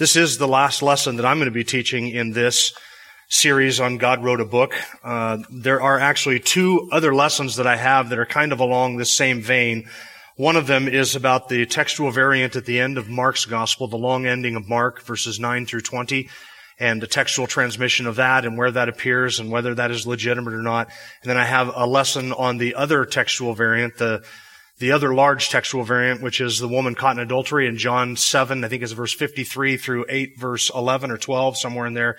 This is the last lesson that I'm going to be teaching in this series on God wrote a book. Uh, there are actually two other lessons that I have that are kind of along this same vein. One of them is about the textual variant at the end of Mark's gospel, the long ending of Mark, verses 9 through 20, and the textual transmission of that and where that appears and whether that is legitimate or not. And then I have a lesson on the other textual variant, the the other large textual variant, which is the woman caught in adultery in John 7, I think is verse 53 through 8 verse 11 or 12, somewhere in there.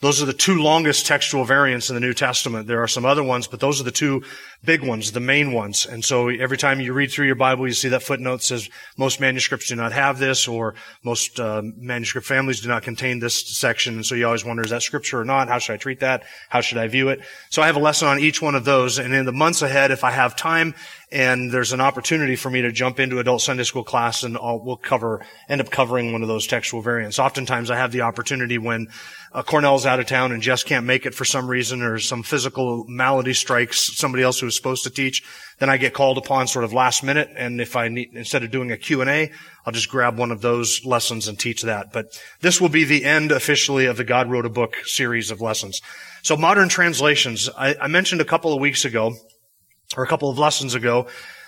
Those are the two longest textual variants in the New Testament. There are some other ones, but those are the two big ones, the main ones. And so every time you read through your Bible, you see that footnote says most manuscripts do not have this, or most uh, manuscript families do not contain this section. And so you always wonder, is that scripture or not? How should I treat that? How should I view it? So I have a lesson on each one of those. And in the months ahead, if I have time and there's an opportunity for me to jump into adult Sunday school class and I'll, we'll cover, end up covering one of those textual variants. Oftentimes I have the opportunity when uh, Cornell's out of town and Jess can't make it for some reason or some physical malady strikes somebody else who was supposed to teach, then I get called upon sort of last minute. And if I need, instead of doing a Q&A, I'll just grab one of those lessons and teach that. But this will be the end officially of the God Wrote a Book series of lessons. So modern translations, I, I mentioned a couple of weeks ago or a couple of lessons ago,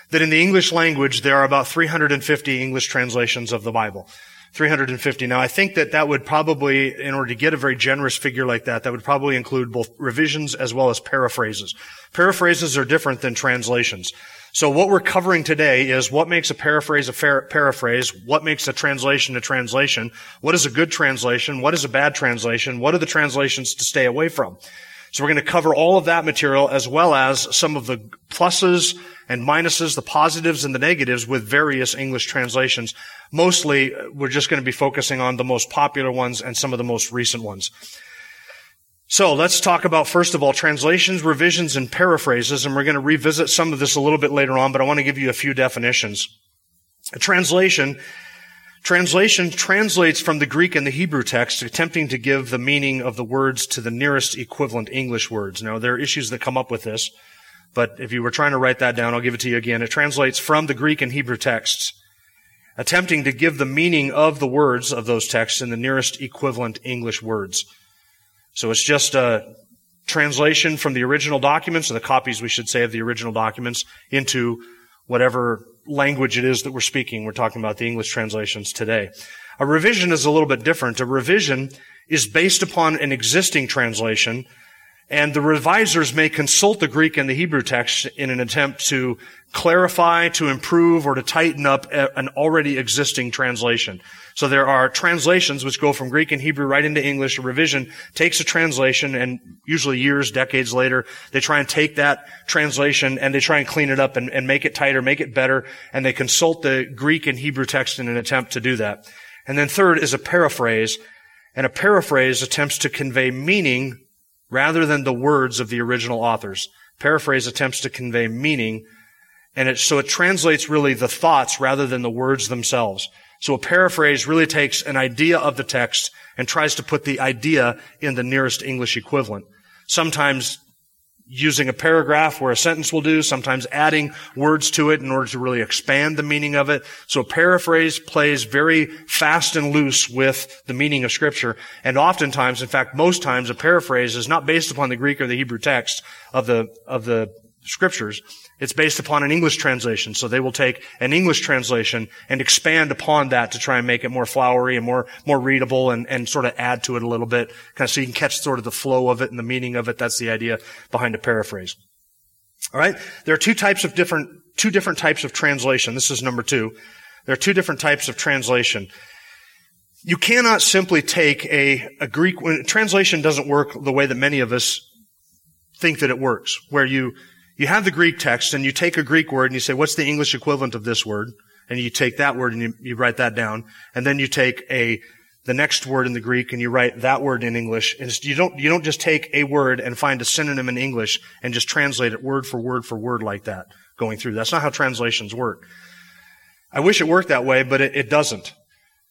that in the English language there are about 350 English translations of the Bible. 350. Now I think that that would probably, in order to get a very generous figure like that, that would probably include both revisions as well as paraphrases. Paraphrases are different than translations. So what we're covering today is what makes a paraphrase a paraphrase, what makes a translation a translation, what is a good translation, what is a bad translation, what are the translations to stay away from. So we're going to cover all of that material as well as some of the pluses and minuses, the positives and the negatives with various English translations. Mostly, we're just going to be focusing on the most popular ones and some of the most recent ones. So let's talk about, first of all, translations, revisions, and paraphrases, and we're going to revisit some of this a little bit later on, but I want to give you a few definitions. A translation Translation translates from the Greek and the Hebrew text, attempting to give the meaning of the words to the nearest equivalent English words. Now, there are issues that come up with this, but if you were trying to write that down, I'll give it to you again. It translates from the Greek and Hebrew texts, attempting to give the meaning of the words of those texts in the nearest equivalent English words. So it's just a translation from the original documents, or the copies, we should say, of the original documents into whatever language it is that we're speaking. We're talking about the English translations today. A revision is a little bit different. A revision is based upon an existing translation, and the revisers may consult the Greek and the Hebrew text in an attempt to clarify, to improve, or to tighten up an already existing translation. So there are translations which go from Greek and Hebrew right into English. A revision takes a translation and usually years, decades later, they try and take that translation and they try and clean it up and, and make it tighter, make it better, and they consult the Greek and Hebrew text in an attempt to do that. And then third is a paraphrase, and a paraphrase attempts to convey meaning rather than the words of the original authors. Paraphrase attempts to convey meaning, and it, so it translates really the thoughts rather than the words themselves. So a paraphrase really takes an idea of the text and tries to put the idea in the nearest English equivalent. Sometimes using a paragraph where a sentence will do, sometimes adding words to it in order to really expand the meaning of it. So a paraphrase plays very fast and loose with the meaning of scripture. And oftentimes, in fact, most times, a paraphrase is not based upon the Greek or the Hebrew text of the, of the scriptures. It's based upon an English translation. So they will take an English translation and expand upon that to try and make it more flowery and more, more readable and, and sort of add to it a little bit, kind of so you can catch sort of the flow of it and the meaning of it. That's the idea behind a paraphrase. All right. There are two types of different, two different types of translation. This is number two. There are two different types of translation. You cannot simply take a, a Greek, translation doesn't work the way that many of us think that it works, where you, you have the Greek text and you take a Greek word and you say, what's the English equivalent of this word? And you take that word and you, you write that down. And then you take a the next word in the Greek and you write that word in English. And you don't, you don't just take a word and find a synonym in English and just translate it word for word for word like that going through. That's not how translations work. I wish it worked that way, but it, it doesn't.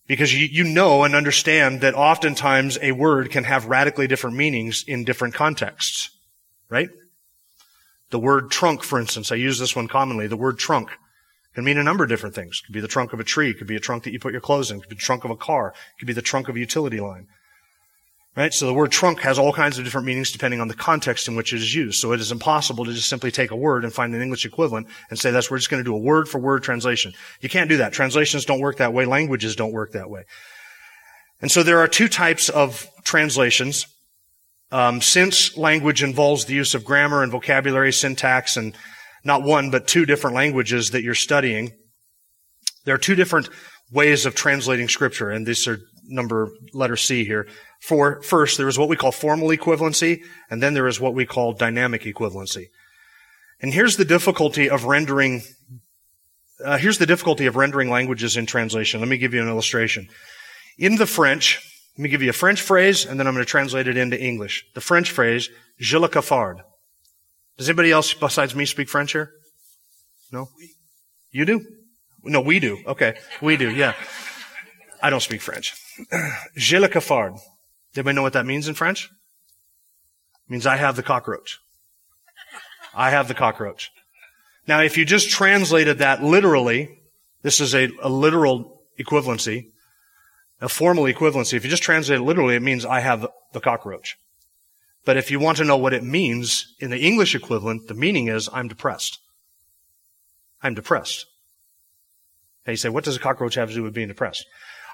Because you, you know and understand that oftentimes a word can have radically different meanings in different contexts. Right? The word trunk, for instance, I use this one commonly. The word trunk can mean a number of different things. It could be the trunk of a tree. It could be a trunk that you put your clothes in. It could be the trunk of a car. It could be the trunk of a utility line. Right? So the word trunk has all kinds of different meanings depending on the context in which it is used. So it is impossible to just simply take a word and find an English equivalent and say that's we're just going to do a word for word translation. You can't do that. Translations don't work that way. Languages don't work that way. And so there are two types of translations. Um, since language involves the use of grammar and vocabulary, syntax, and not one, but two different languages that you're studying, there are two different ways of translating scripture, and these are number letter C here. For first, there is what we call formal equivalency, and then there is what we call dynamic equivalency. And here's the difficulty of rendering. Uh, here's the difficulty of rendering languages in translation. Let me give you an illustration. In the French, let me give you a French phrase, and then I'm going to translate it into English. The French phrase, je le cafard. Does anybody else besides me speak French here? No? You do? No, we do. Okay. We do, yeah. I don't speak French. Je le cafard. Anybody know what that means in French? It means I have the cockroach. I have the cockroach. Now, if you just translated that literally, this is a, a literal equivalency, a formal equivalency. If you just translate it literally, it means I have the cockroach. But if you want to know what it means in the English equivalent, the meaning is I'm depressed. I'm depressed. And you say, what does a cockroach have to do with being depressed?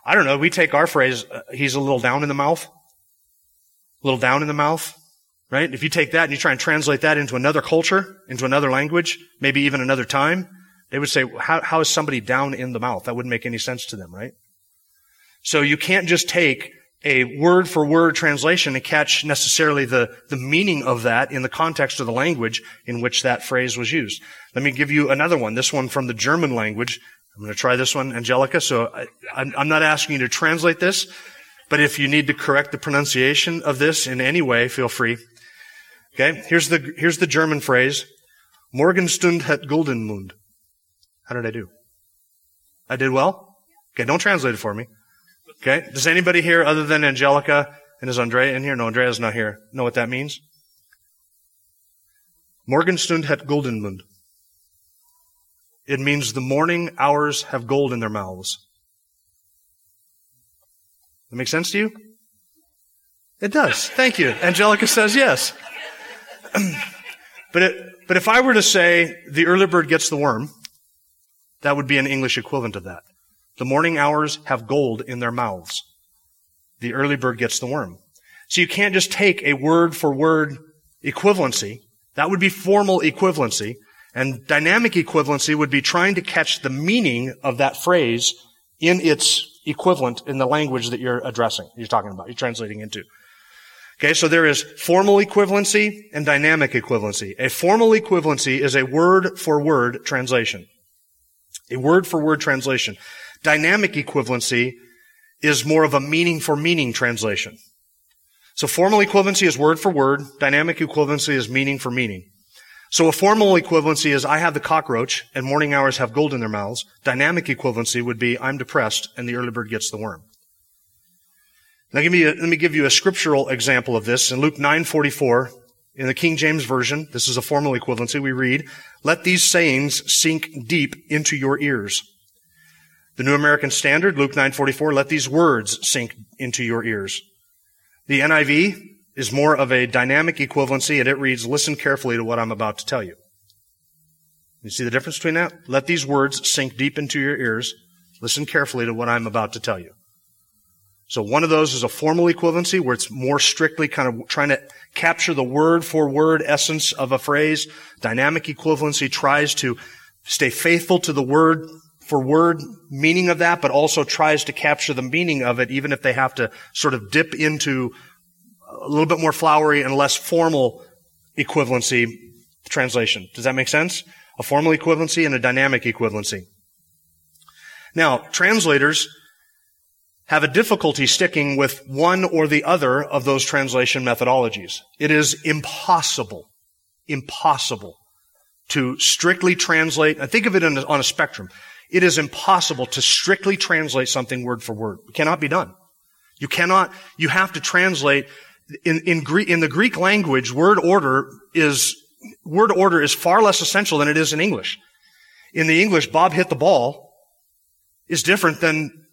I don't know. We take our phrase, uh, he's a little down in the mouth. A little down in the mouth. Right? If you take that and you try and translate that into another culture, into another language, maybe even another time, they would say, how, how is somebody down in the mouth? That wouldn't make any sense to them, right? So you can't just take a word for word translation to catch necessarily the, the meaning of that in the context of the language in which that phrase was used. Let me give you another one. This one from the German language. I'm going to try this one, Angelica. So I, I'm not asking you to translate this, but if you need to correct the pronunciation of this in any way, feel free. Okay. Here's the, here's the German phrase. Morgenstund hat Guldenmund. How did I do? I did well? Okay. Don't translate it for me. Okay? Does anybody here other than Angelica and is Andrea in here? No, Andrea's not here. Know what that means? Morgenstund hat Goldenmund. It means the morning hours have gold in their mouths. That make sense to you? It does. Thank you. Angelica says yes. but it, but if I were to say the early bird gets the worm, that would be an English equivalent of that. The morning hours have gold in their mouths. The early bird gets the worm. So you can't just take a word for word equivalency. That would be formal equivalency. And dynamic equivalency would be trying to catch the meaning of that phrase in its equivalent in the language that you're addressing, you're talking about, you're translating into. Okay, so there is formal equivalency and dynamic equivalency. A formal equivalency is a word for word translation. A word for word translation. Dynamic equivalency is more of a meaning for meaning translation. So formal equivalency is word for word. Dynamic equivalency is meaning for meaning. So a formal equivalency is I have the cockroach and morning hours have gold in their mouths. Dynamic equivalency would be I'm depressed and the early bird gets the worm. Now give me a, let me give you a scriptural example of this. In Luke 9:44, in the King James Version, this is a formal equivalency, we read, Let these sayings sink deep into your ears. The New American Standard, Luke 9:44, let these words sink into your ears. The NIV is more of a dynamic equivalency and it reads, listen carefully to what I'm about to tell you. You see the difference between that? Let these words sink deep into your ears. Listen carefully to what I'm about to tell you. So one of those is a formal equivalency where it's more strictly kind of trying to capture the word for word essence of a phrase. Dynamic equivalency tries to stay faithful to the word for word meaning of that, but also tries to capture the meaning of it, even if they have to sort of dip into a little bit more flowery and less formal equivalency translation. Does that make sense? A formal equivalency and a dynamic equivalency. Now, translators have a difficulty sticking with one or the other of those translation methodologies. It is impossible, impossible to strictly translate, I think of it on a spectrum. It is impossible to strictly translate something word for word. It cannot be done. You cannot, you have to translate in, in in the Greek language, word order is, word order is far less essential than it is in English. In the English, Bob hit the ball is different than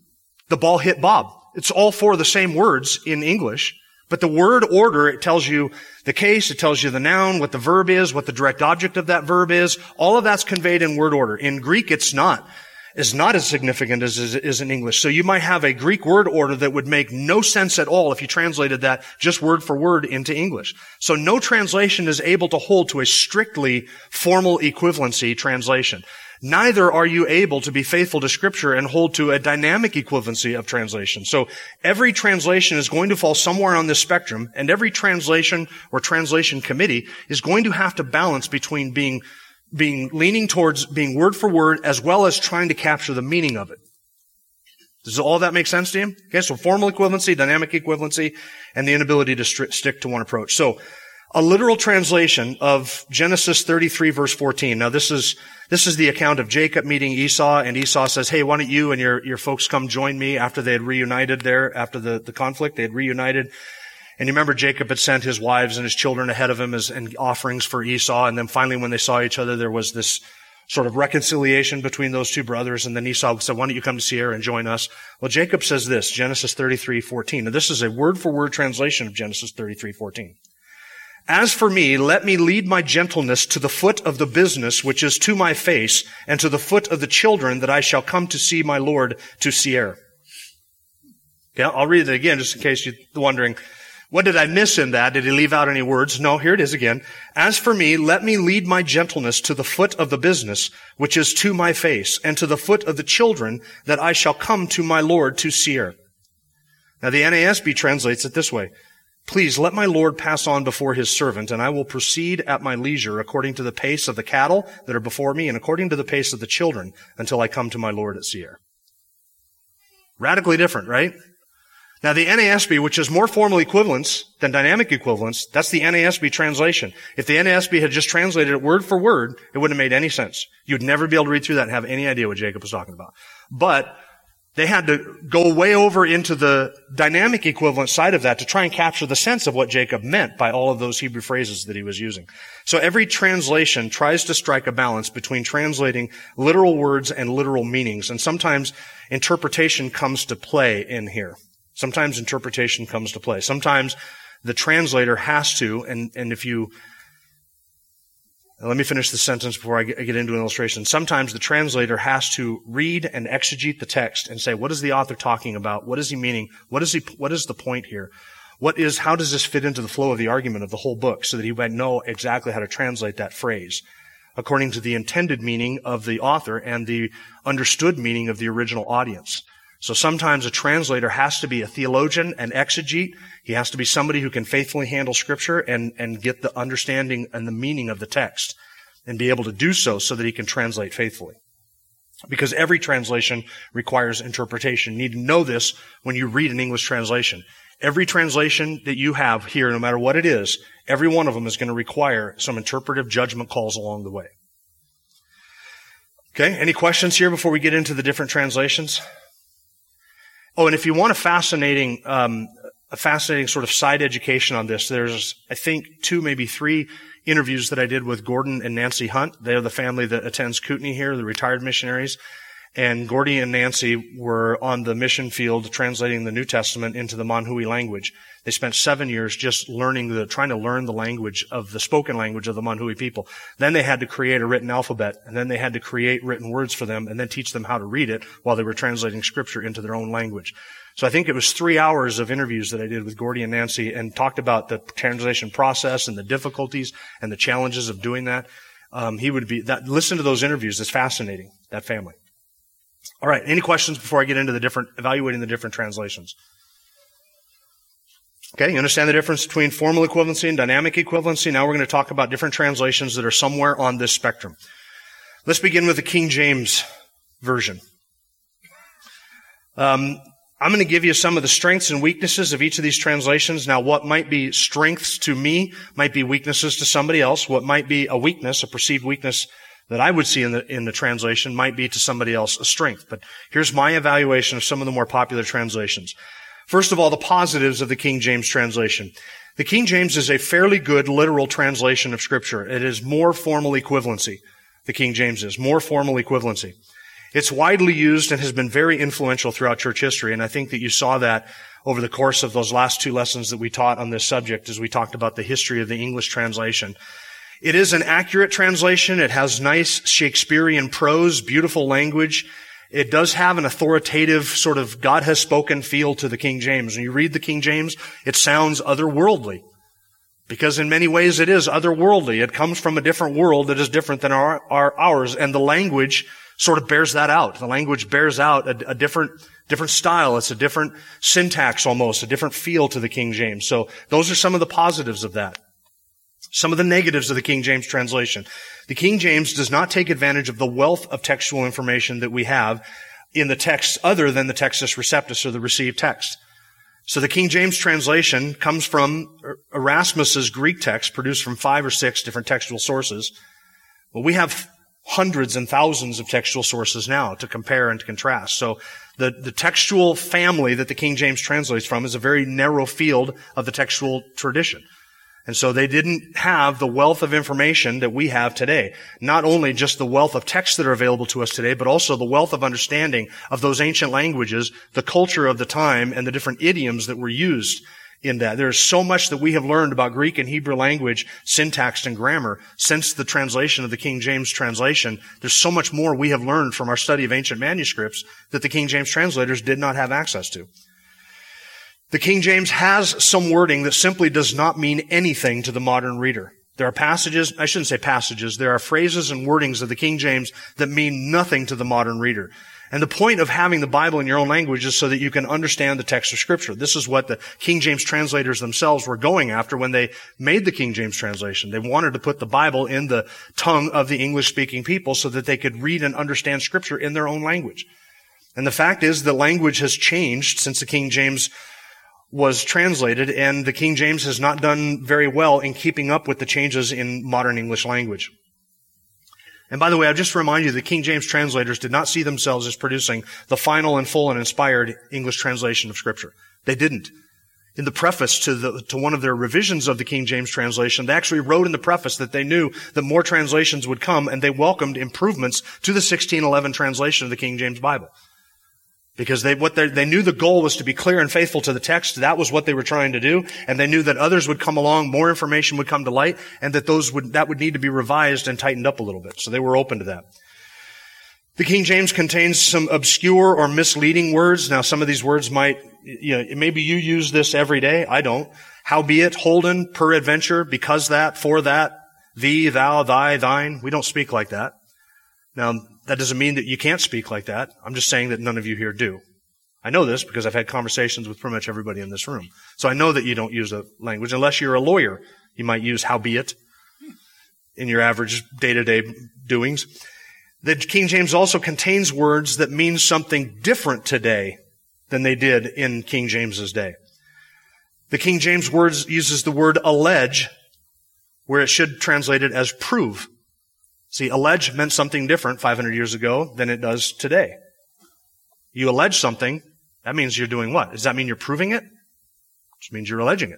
the ball hit Bob. It's all four of the same words in English, but the word order, it tells you the case, it tells you the noun, what the verb is, what the direct object of that verb is. All of that's conveyed in word order. In Greek, it's not. It's not as significant as it is in English. So you might have a Greek word order that would make no sense at all if you translated that just word for word into English. So no translation is able to hold to a strictly formal equivalency translation neither are you able to be faithful to scripture and hold to a dynamic equivalency of translation. So every translation is going to fall somewhere on this spectrum and every translation or translation committee is going to have to balance between being being leaning towards being word for word as well as trying to capture the meaning of it. Does all that make sense to you? Okay, so formal equivalency, dynamic equivalency, and the inability to stick to one approach. So a literal translation of Genesis 33 verse 14. Now this is, this is the account of Jacob meeting Esau and Esau says, hey, why don't you and your, your folks come join me after they had reunited there, after the, the conflict, they had reunited. And you remember Jacob had sent his wives and his children ahead of him as and offerings for Esau. And then finally when they saw each other, there was this sort of reconciliation between those two brothers. And then Esau said, why don't you come to Seir and join us? Well, Jacob says this, Genesis 33, 14. Now this is a word for word translation of Genesis 33, 14. As for me, let me lead my gentleness to the foot of the business which is to my face, and to the foot of the children that I shall come to see my Lord to Seir. Okay, I'll read it again just in case you're wondering, what did I miss in that? Did he leave out any words? No, here it is again. As for me, let me lead my gentleness to the foot of the business, which is to my face, and to the foot of the children, that I shall come to my Lord to Seir. Now the NASB translates it this way. Please let my Lord pass on before his servant, and I will proceed at my leisure according to the pace of the cattle that are before me and according to the pace of the children until I come to my Lord at Seir. Radically different, right? Now the NASB, which is more formal equivalence than dynamic equivalence, that's the NASB translation. If the NASB had just translated it word for word, it wouldn't have made any sense. You'd never be able to read through that and have any idea what Jacob was talking about. But they had to go way over into the dynamic equivalent side of that to try and capture the sense of what Jacob meant by all of those Hebrew phrases that he was using. So every translation tries to strike a balance between translating literal words and literal meanings. And sometimes interpretation comes to play in here. Sometimes interpretation comes to play. Sometimes the translator has to, and, and if you let me finish the sentence before I get into an illustration. Sometimes the translator has to read and exegete the text and say, what is the author talking about? What is he meaning? What is he, what is the point here? What is, how does this fit into the flow of the argument of the whole book so that he might know exactly how to translate that phrase according to the intended meaning of the author and the understood meaning of the original audience. So sometimes a translator has to be a theologian, an exegete. He has to be somebody who can faithfully handle scripture and, and get the understanding and the meaning of the text and be able to do so so that he can translate faithfully. Because every translation requires interpretation. You need to know this when you read an English translation. Every translation that you have here, no matter what it is, every one of them is going to require some interpretive judgment calls along the way. Okay, any questions here before we get into the different translations? Oh, and if you want a fascinating, um, a fascinating sort of side education on this, there's, I think, two, maybe three interviews that I did with Gordon and Nancy Hunt. They're the family that attends Kootenai here, the retired missionaries. And Gordy and Nancy were on the mission field translating the New Testament into the Manhui language. They spent seven years just learning the, trying to learn the language of the spoken language of the Manhui people. Then they had to create a written alphabet, and then they had to create written words for them, and then teach them how to read it while they were translating scripture into their own language. So I think it was three hours of interviews that I did with Gordy and Nancy and talked about the translation process and the difficulties and the challenges of doing that. Um, he would be that. Listen to those interviews. It's fascinating. That family. All right. Any questions before I get into the different, evaluating the different translations? Okay. You understand the difference between formal equivalency and dynamic equivalency? Now we're going to talk about different translations that are somewhere on this spectrum. Let's begin with the King James Version. Um, I'm going to give you some of the strengths and weaknesses of each of these translations. Now, what might be strengths to me might be weaknesses to somebody else. What might be a weakness, a perceived weakness that I would see in the, in the translation might be to somebody else a strength. But here's my evaluation of some of the more popular translations. First of all, the positives of the King James translation. The King James is a fairly good literal translation of scripture. It is more formal equivalency. The King James is more formal equivalency. It's widely used and has been very influential throughout church history. And I think that you saw that over the course of those last two lessons that we taught on this subject as we talked about the history of the English translation. It is an accurate translation. It has nice Shakespearean prose, beautiful language. It does have an authoritative sort of God has spoken feel to the King James. When you read the King James, it sounds otherworldly. Because in many ways it is otherworldly. It comes from a different world that is different than our, our ours. And the language sort of bears that out. The language bears out a, a different, different style. It's a different syntax almost, a different feel to the King James. So those are some of the positives of that. Some of the negatives of the King James translation. The King James does not take advantage of the wealth of textual information that we have in the text other than the Textus Receptus or the received text. So the King James translation comes from Erasmus's Greek text produced from five or six different textual sources. Well, we have hundreds and thousands of textual sources now to compare and to contrast. So the, the textual family that the King James translates from is a very narrow field of the textual tradition. And so they didn't have the wealth of information that we have today. Not only just the wealth of texts that are available to us today, but also the wealth of understanding of those ancient languages, the culture of the time, and the different idioms that were used in that. There's so much that we have learned about Greek and Hebrew language, syntax and grammar since the translation of the King James translation. There's so much more we have learned from our study of ancient manuscripts that the King James translators did not have access to. The King James has some wording that simply does not mean anything to the modern reader. There are passages, I shouldn't say passages, there are phrases and wordings of the King James that mean nothing to the modern reader. And the point of having the Bible in your own language is so that you can understand the text of scripture. This is what the King James translators themselves were going after when they made the King James translation. They wanted to put the Bible in the tongue of the English speaking people so that they could read and understand scripture in their own language. And the fact is the language has changed since the King James was translated and the King James has not done very well in keeping up with the changes in modern English language. And by the way, I'll just remind you the King James translators did not see themselves as producing the final and full and inspired English translation of Scripture. They didn't. In the preface to, the, to one of their revisions of the King James translation, they actually wrote in the preface that they knew that more translations would come and they welcomed improvements to the 1611 translation of the King James Bible. Because they, what they knew the goal was to be clear and faithful to the text. That was what they were trying to do. And they knew that others would come along, more information would come to light, and that those would, that would need to be revised and tightened up a little bit. So they were open to that. The King James contains some obscure or misleading words. Now, some of these words might, you know, maybe you use this every day. I don't. Howbeit, holden, peradventure, because that, for that, thee, thou, thy, thine. We don't speak like that. Now, that doesn't mean that you can't speak like that. I'm just saying that none of you here do. I know this because I've had conversations with pretty much everybody in this room. So I know that you don't use a language unless you're a lawyer. You might use howbeit in your average day-to-day doings. The King James also contains words that mean something different today than they did in King James's day. The King James words uses the word allege where it should translate it as prove. See, allege meant something different 500 years ago than it does today. You allege something, that means you're doing what? Does that mean you're proving it? Which means you're alleging it.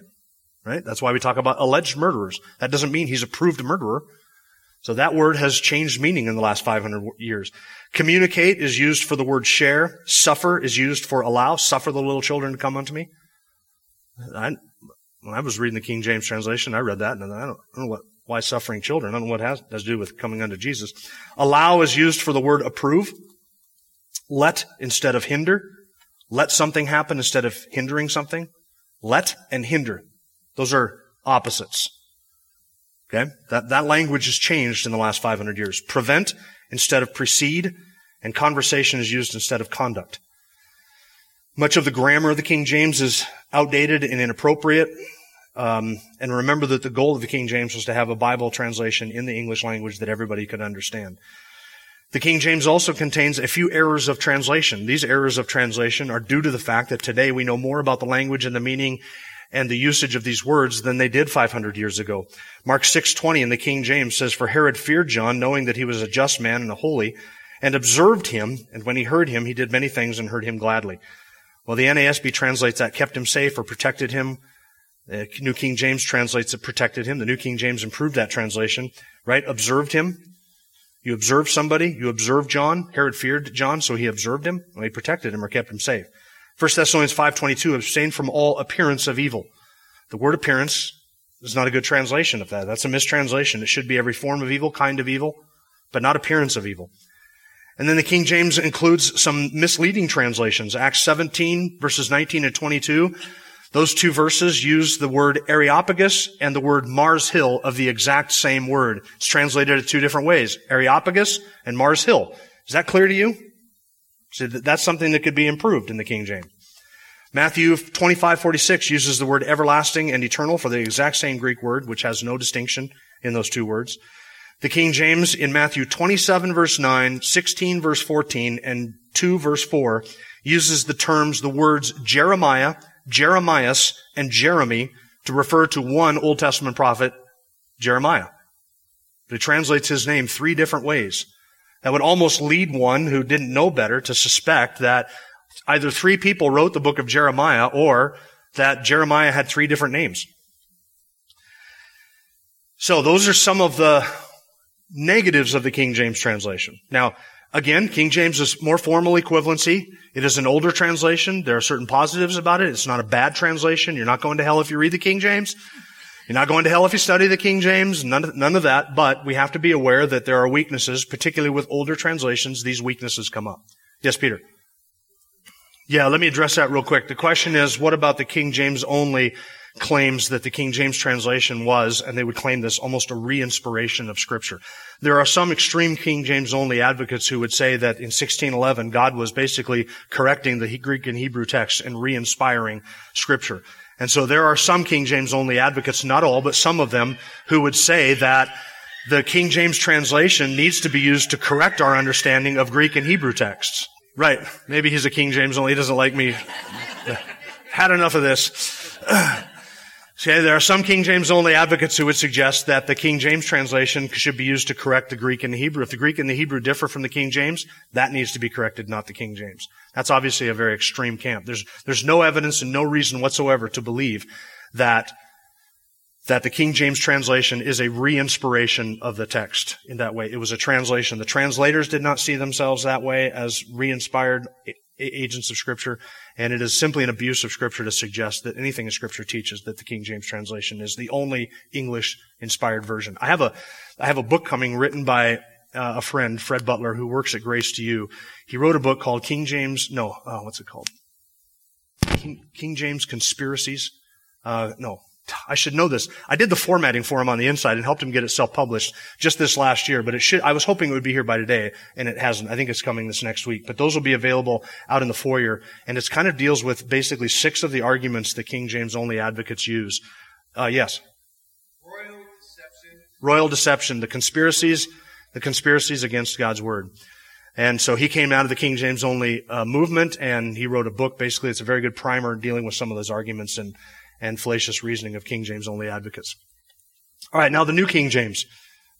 Right? That's why we talk about alleged murderers. That doesn't mean he's a proved murderer. So that word has changed meaning in the last 500 years. Communicate is used for the word share. Suffer is used for allow. Suffer the little children to come unto me. I, when I was reading the King James translation, I read that and I don't, I don't know what why suffering children? I don't know what has, has to do with coming unto Jesus. Allow is used for the word approve. Let instead of hinder. Let something happen instead of hindering something. Let and hinder. Those are opposites. Okay? That, that language has changed in the last 500 years. Prevent instead of precede, and conversation is used instead of conduct. Much of the grammar of the King James is outdated and inappropriate. Um, and remember that the goal of the King James was to have a Bible translation in the English language that everybody could understand. The King James also contains a few errors of translation. These errors of translation are due to the fact that today we know more about the language and the meaning and the usage of these words than they did 500 years ago. Mark 6:20 in the King James says for Herod feared John knowing that he was a just man and a holy and observed him and when he heard him he did many things and heard him gladly. Well the NASB translates that kept him safe or protected him. The New King James translates it protected him. The New King James improved that translation, right? Observed him. You observe somebody, you observe John. Herod feared John, so he observed him, and he protected him or kept him safe. 1 Thessalonians 5.22, abstain from all appearance of evil. The word appearance is not a good translation of that. That's a mistranslation. It should be every form of evil, kind of evil, but not appearance of evil. And then the King James includes some misleading translations. Acts 17 verses 19 and 22. Those two verses use the word Areopagus and the word Mars Hill of the exact same word. It's translated in two different ways. Areopagus and Mars Hill. Is that clear to you? So that's something that could be improved in the King James. Matthew 25, 46 uses the word everlasting and eternal for the exact same Greek word, which has no distinction in those two words. The King James in Matthew 27 verse 9, 16 verse 14, and 2 verse 4 uses the terms, the words Jeremiah, Jeremias, and Jeremy to refer to one Old Testament prophet, Jeremiah. It translates his name three different ways. That would almost lead one who didn't know better to suspect that either three people wrote the book of Jeremiah or that Jeremiah had three different names. So those are some of the negatives of the King James translation. Now, again, King James is more formal equivalency. It is an older translation. There are certain positives about it. It's not a bad translation. You're not going to hell if you read the King James. You're not going to hell if you study the King James, none of, none of that, but we have to be aware that there are weaknesses, particularly with older translations, these weaknesses come up. Yes, Peter? Yeah, let me address that real quick. The question is, what about the King James only claims that the King James translation was, and they would claim this, almost a re-inspiration of Scripture. There are some extreme King James only advocates who would say that in 1611, God was basically correcting the Greek and Hebrew texts and re-inspiring Scripture. And so there are some King James only advocates, not all, but some of them, who would say that the King James translation needs to be used to correct our understanding of Greek and Hebrew texts. Right. Maybe he's a King James only. He doesn't like me. Had enough of this. See, there are some King James only advocates who would suggest that the King James translation should be used to correct the Greek and the Hebrew. If the Greek and the Hebrew differ from the King James, that needs to be corrected, not the King James. That's obviously a very extreme camp. There's, there's no evidence and no reason whatsoever to believe that, that the King James translation is a re-inspiration of the text in that way. It was a translation. The translators did not see themselves that way as re-inspired agents of Scripture, and it is simply an abuse of Scripture to suggest that anything in Scripture teaches that the King James translation is the only English inspired version. I have a, I have a book coming written by uh, a friend, Fred Butler, who works at Grace to You. He wrote a book called King James, no, oh, what's it called? King, King James Conspiracies. Uh, no, I should know this. I did the formatting for him on the inside and helped him get it self-published just this last year, but it should, I was hoping it would be here by today and it hasn't. I think it's coming this next week, but those will be available out in the foyer and it kind of deals with basically six of the arguments that King James only advocates use. Uh, yes. Royal deception. Royal deception, the conspiracies, the conspiracies against God's word. And so he came out of the King James only uh, movement and he wrote a book. Basically, it's a very good primer dealing with some of those arguments and and fallacious reasoning of King James only advocates. All right, now the New King James.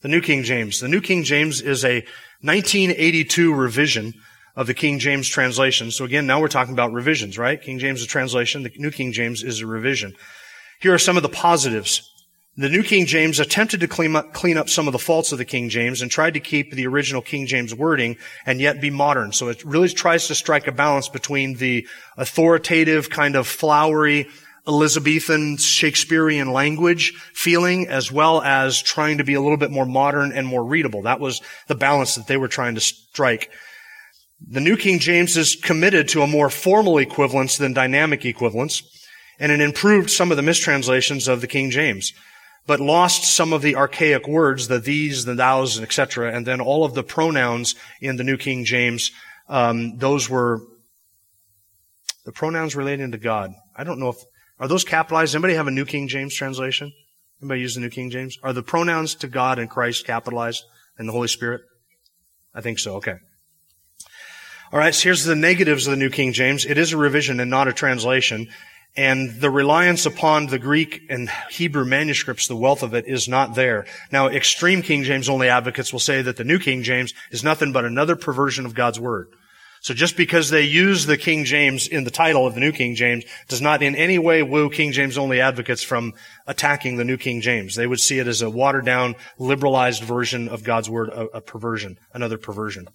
The New King James. The New King James is a 1982 revision of the King James translation. So again, now we're talking about revisions, right? King James is a translation. The New King James is a revision. Here are some of the positives. The New King James attempted to clean up, clean up some of the faults of the King James and tried to keep the original King James wording and yet be modern. So it really tries to strike a balance between the authoritative, kind of flowery, Elizabethan Shakespearean language feeling as well as trying to be a little bit more modern and more readable. That was the balance that they were trying to strike. The New King James is committed to a more formal equivalence than dynamic equivalence, and it improved some of the mistranslations of the King James, but lost some of the archaic words, the these, the thous, etc., and then all of the pronouns in the New King James, um, those were the pronouns relating to God. I don't know if are those capitalized? Anybody have a New King James translation? Anybody use the New King James? Are the pronouns to God and Christ capitalized and the Holy Spirit? I think so. Okay. All right. So here's the negatives of the New King James. It is a revision and not a translation. And the reliance upon the Greek and Hebrew manuscripts, the wealth of it is not there. Now, extreme King James only advocates will say that the New King James is nothing but another perversion of God's Word. So just because they use the King James in the title of the New King James does not in any way woo King James only advocates from attacking the New King James. They would see it as a watered down, liberalized version of God's Word, a, a perversion, another perversion.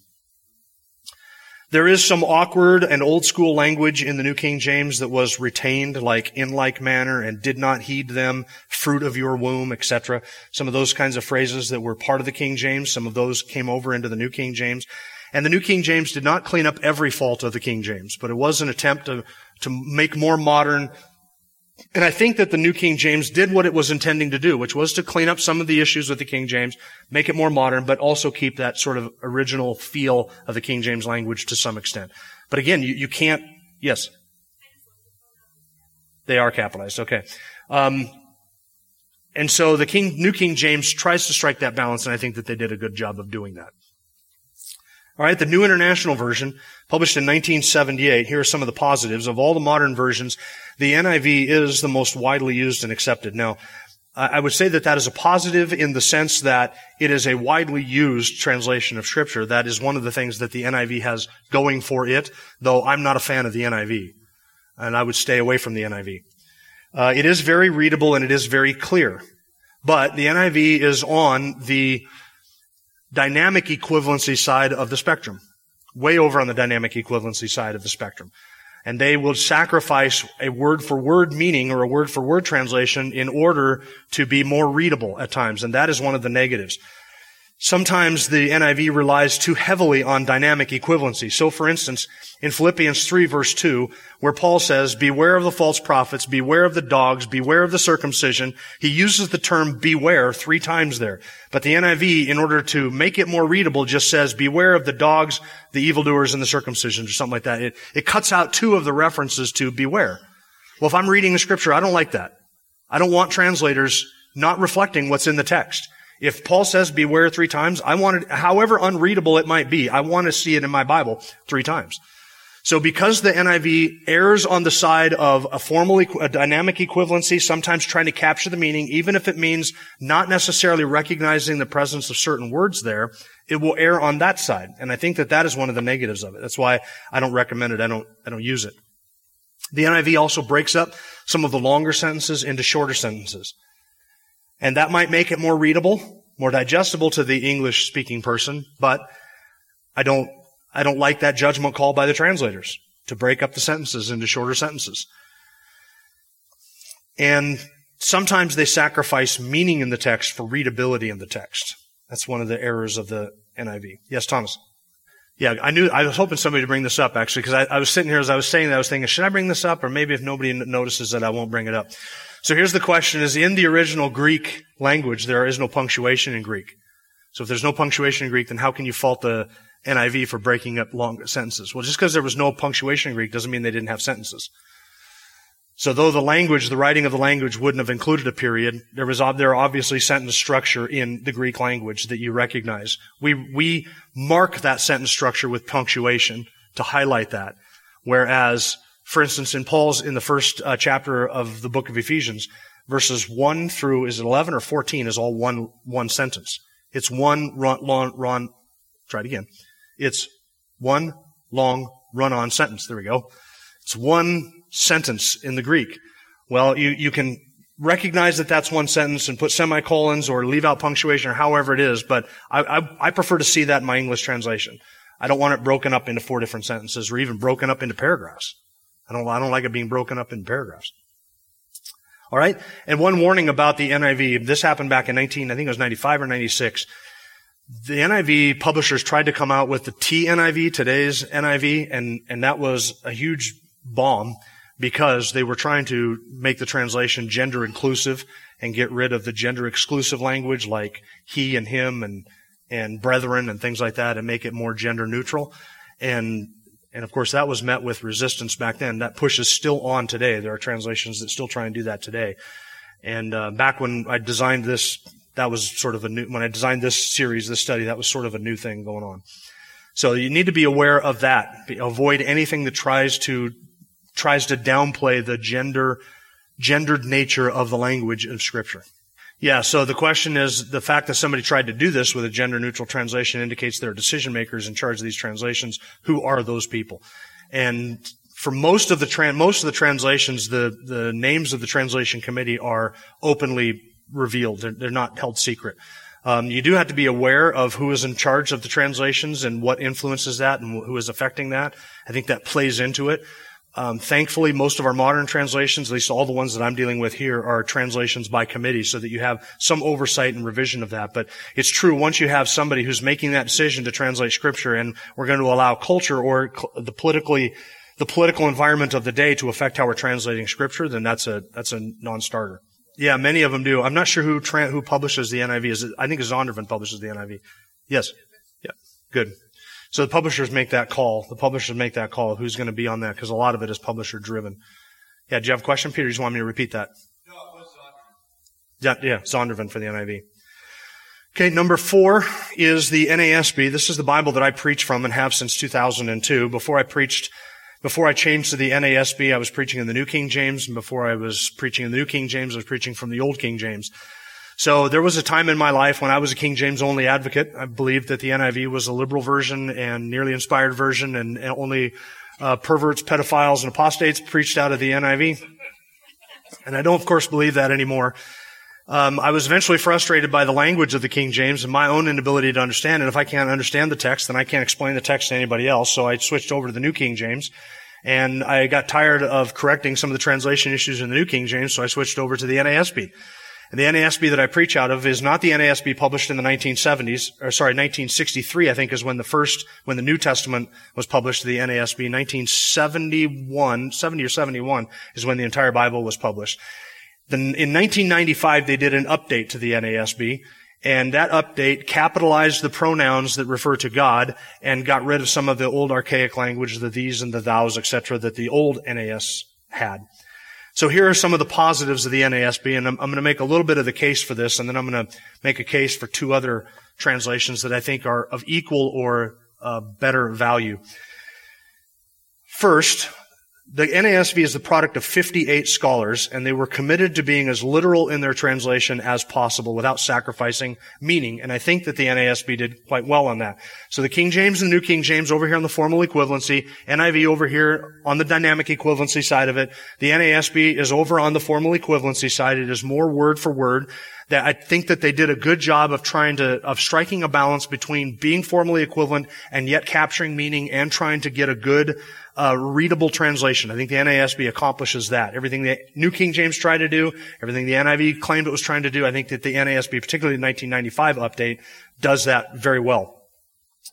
There is some awkward and old school language in the New King James that was retained, like in like manner and did not heed them, fruit of your womb, etc. Some of those kinds of phrases that were part of the King James, some of those came over into the New King James. And the New King James did not clean up every fault of the King James, but it was an attempt to, to make more modern and I think that the New King James did what it was intending to do, which was to clean up some of the issues with the King James, make it more modern, but also keep that sort of original feel of the King James language to some extent. But again, you, you can't, yes. They are capitalized, okay. Um, and so the King, New King James tries to strike that balance, and I think that they did a good job of doing that. All right, the New International Version, published in 1978. Here are some of the positives. Of all the modern versions, the NIV is the most widely used and accepted. Now, I would say that that is a positive in the sense that it is a widely used translation of Scripture. That is one of the things that the NIV has going for it, though I'm not a fan of the NIV. And I would stay away from the NIV. Uh, it is very readable and it is very clear. But the NIV is on the dynamic equivalency side of the spectrum. Way over on the dynamic equivalency side of the spectrum. And they will sacrifice a word for word meaning or a word for word translation in order to be more readable at times. And that is one of the negatives. Sometimes the NIV relies too heavily on dynamic equivalency. So for instance, in Philippians 3 verse 2, where Paul says, beware of the false prophets, beware of the dogs, beware of the circumcision, he uses the term beware three times there. But the NIV, in order to make it more readable, just says, beware of the dogs, the evildoers, and the circumcision, or something like that. It, it cuts out two of the references to beware. Well, if I'm reading the scripture, I don't like that. I don't want translators not reflecting what's in the text. If Paul says beware three times, I want it, however unreadable it might be, I want to see it in my Bible three times. So because the NIV errs on the side of a formal, a dynamic equivalency, sometimes trying to capture the meaning, even if it means not necessarily recognizing the presence of certain words there, it will err on that side. And I think that that is one of the negatives of it. That's why I don't recommend it. I don't, I don't use it. The NIV also breaks up some of the longer sentences into shorter sentences. And that might make it more readable, more digestible to the English speaking person, but I don't, I don't like that judgment call by the translators to break up the sentences into shorter sentences. And sometimes they sacrifice meaning in the text for readability in the text. That's one of the errors of the NIV. Yes, Thomas. Yeah, I knew, I was hoping somebody to bring this up actually, because I, I was sitting here as I was saying that, I was thinking, should I bring this up? Or maybe if nobody notices that I won't bring it up. So here's the question is in the original Greek language, there is no punctuation in Greek. So if there's no punctuation in Greek, then how can you fault the NIV for breaking up long sentences? Well, just because there was no punctuation in Greek doesn't mean they didn't have sentences. So though the language, the writing of the language wouldn't have included a period, there was there obviously sentence structure in the Greek language that you recognize. We we mark that sentence structure with punctuation to highlight that, whereas for instance, in Paul's, in the first uh, chapter of the book of Ephesians, verses 1 through, is it 11 or 14 is all one, one sentence. It's one run, long, run, try it again. It's one long run-on sentence. There we go. It's one sentence in the Greek. Well, you, you can recognize that that's one sentence and put semicolons or leave out punctuation or however it is, but I, I, I prefer to see that in my English translation. I don't want it broken up into four different sentences or even broken up into paragraphs. I don't, I don't like it being broken up in paragraphs. All right. And one warning about the NIV. This happened back in 19, I think it was 95 or 96. The NIV publishers tried to come out with the TNIV, today's NIV, and, and that was a huge bomb because they were trying to make the translation gender inclusive and get rid of the gender exclusive language like he and him and, and brethren and things like that and make it more gender neutral. And and of course, that was met with resistance back then. That push is still on today. There are translations that still try and do that today. And uh, back when I designed this, that was sort of a new. When I designed this series, this study, that was sort of a new thing going on. So you need to be aware of that. Avoid anything that tries to, tries to downplay the gender, gendered nature of the language of scripture. Yeah, so the question is the fact that somebody tried to do this with a gender neutral translation indicates there are decision makers in charge of these translations. Who are those people? And for most of the tran- most of the translations, the, the names of the translation committee are openly revealed. They're, they're not held secret. Um, you do have to be aware of who is in charge of the translations and what influences that and who is affecting that. I think that plays into it. Um, thankfully, most of our modern translations, at least all the ones that I'm dealing with here, are translations by committee, so that you have some oversight and revision of that. But it's true once you have somebody who's making that decision to translate Scripture, and we're going to allow culture or the politically the political environment of the day to affect how we're translating Scripture, then that's a that's a non-starter. Yeah, many of them do. I'm not sure who tra- who publishes the NIV. Is it, I think Zondervan publishes the NIV. Yes. Yeah. Good. So the publishers make that call. The publishers make that call. Who's going to be on that? Because a lot of it is publisher driven. Yeah. Do you have a question, Peter? You just want me to repeat that? No, it was Yeah. Yeah. Zondervan for the NIV. Okay. Number four is the NASB. This is the Bible that I preach from and have since 2002. Before I preached before I changed to the NASB, I was preaching in the New King James, and before I was preaching in the New King James, I was preaching from the Old King James. So there was a time in my life when I was a King James only advocate. I believed that the NIV was a liberal version and nearly inspired version, and only uh, perverts, pedophiles, and apostates preached out of the NIV. And I don't, of course, believe that anymore. Um, I was eventually frustrated by the language of the King James and my own inability to understand. And if I can't understand the text, then I can't explain the text to anybody else. So I switched over to the New King James. And I got tired of correcting some of the translation issues in the New King James, so I switched over to the NASB. And the NASB that I preach out of is not the NASB published in the 1970s, or sorry, 1963, I think is when the first, when the New Testament was published, the NASB. 1971, 70 or 71 is when the entire Bible was published. In 1995, they did an update to the NASB, and that update capitalized the pronouns that refer to God and got rid of some of the old archaic language, the these and the thous, etc., that the old NAS had. So here are some of the positives of the NASB, and I'm, I'm going to make a little bit of the case for this, and then I'm going to make a case for two other translations that I think are of equal or uh, better value. First, the NASB is the product of 58 scholars, and they were committed to being as literal in their translation as possible without sacrificing meaning. And I think that the NASB did quite well on that. So the King James and the New King James over here on the formal equivalency, NIV over here on the dynamic equivalency side of it. The NASB is over on the formal equivalency side. It is more word for word that I think that they did a good job of trying to, of striking a balance between being formally equivalent and yet capturing meaning and trying to get a good, uh, readable translation. I think the NASB accomplishes that. Everything the New King James tried to do, everything the NIV claimed it was trying to do, I think that the NASB, particularly the 1995 update, does that very well.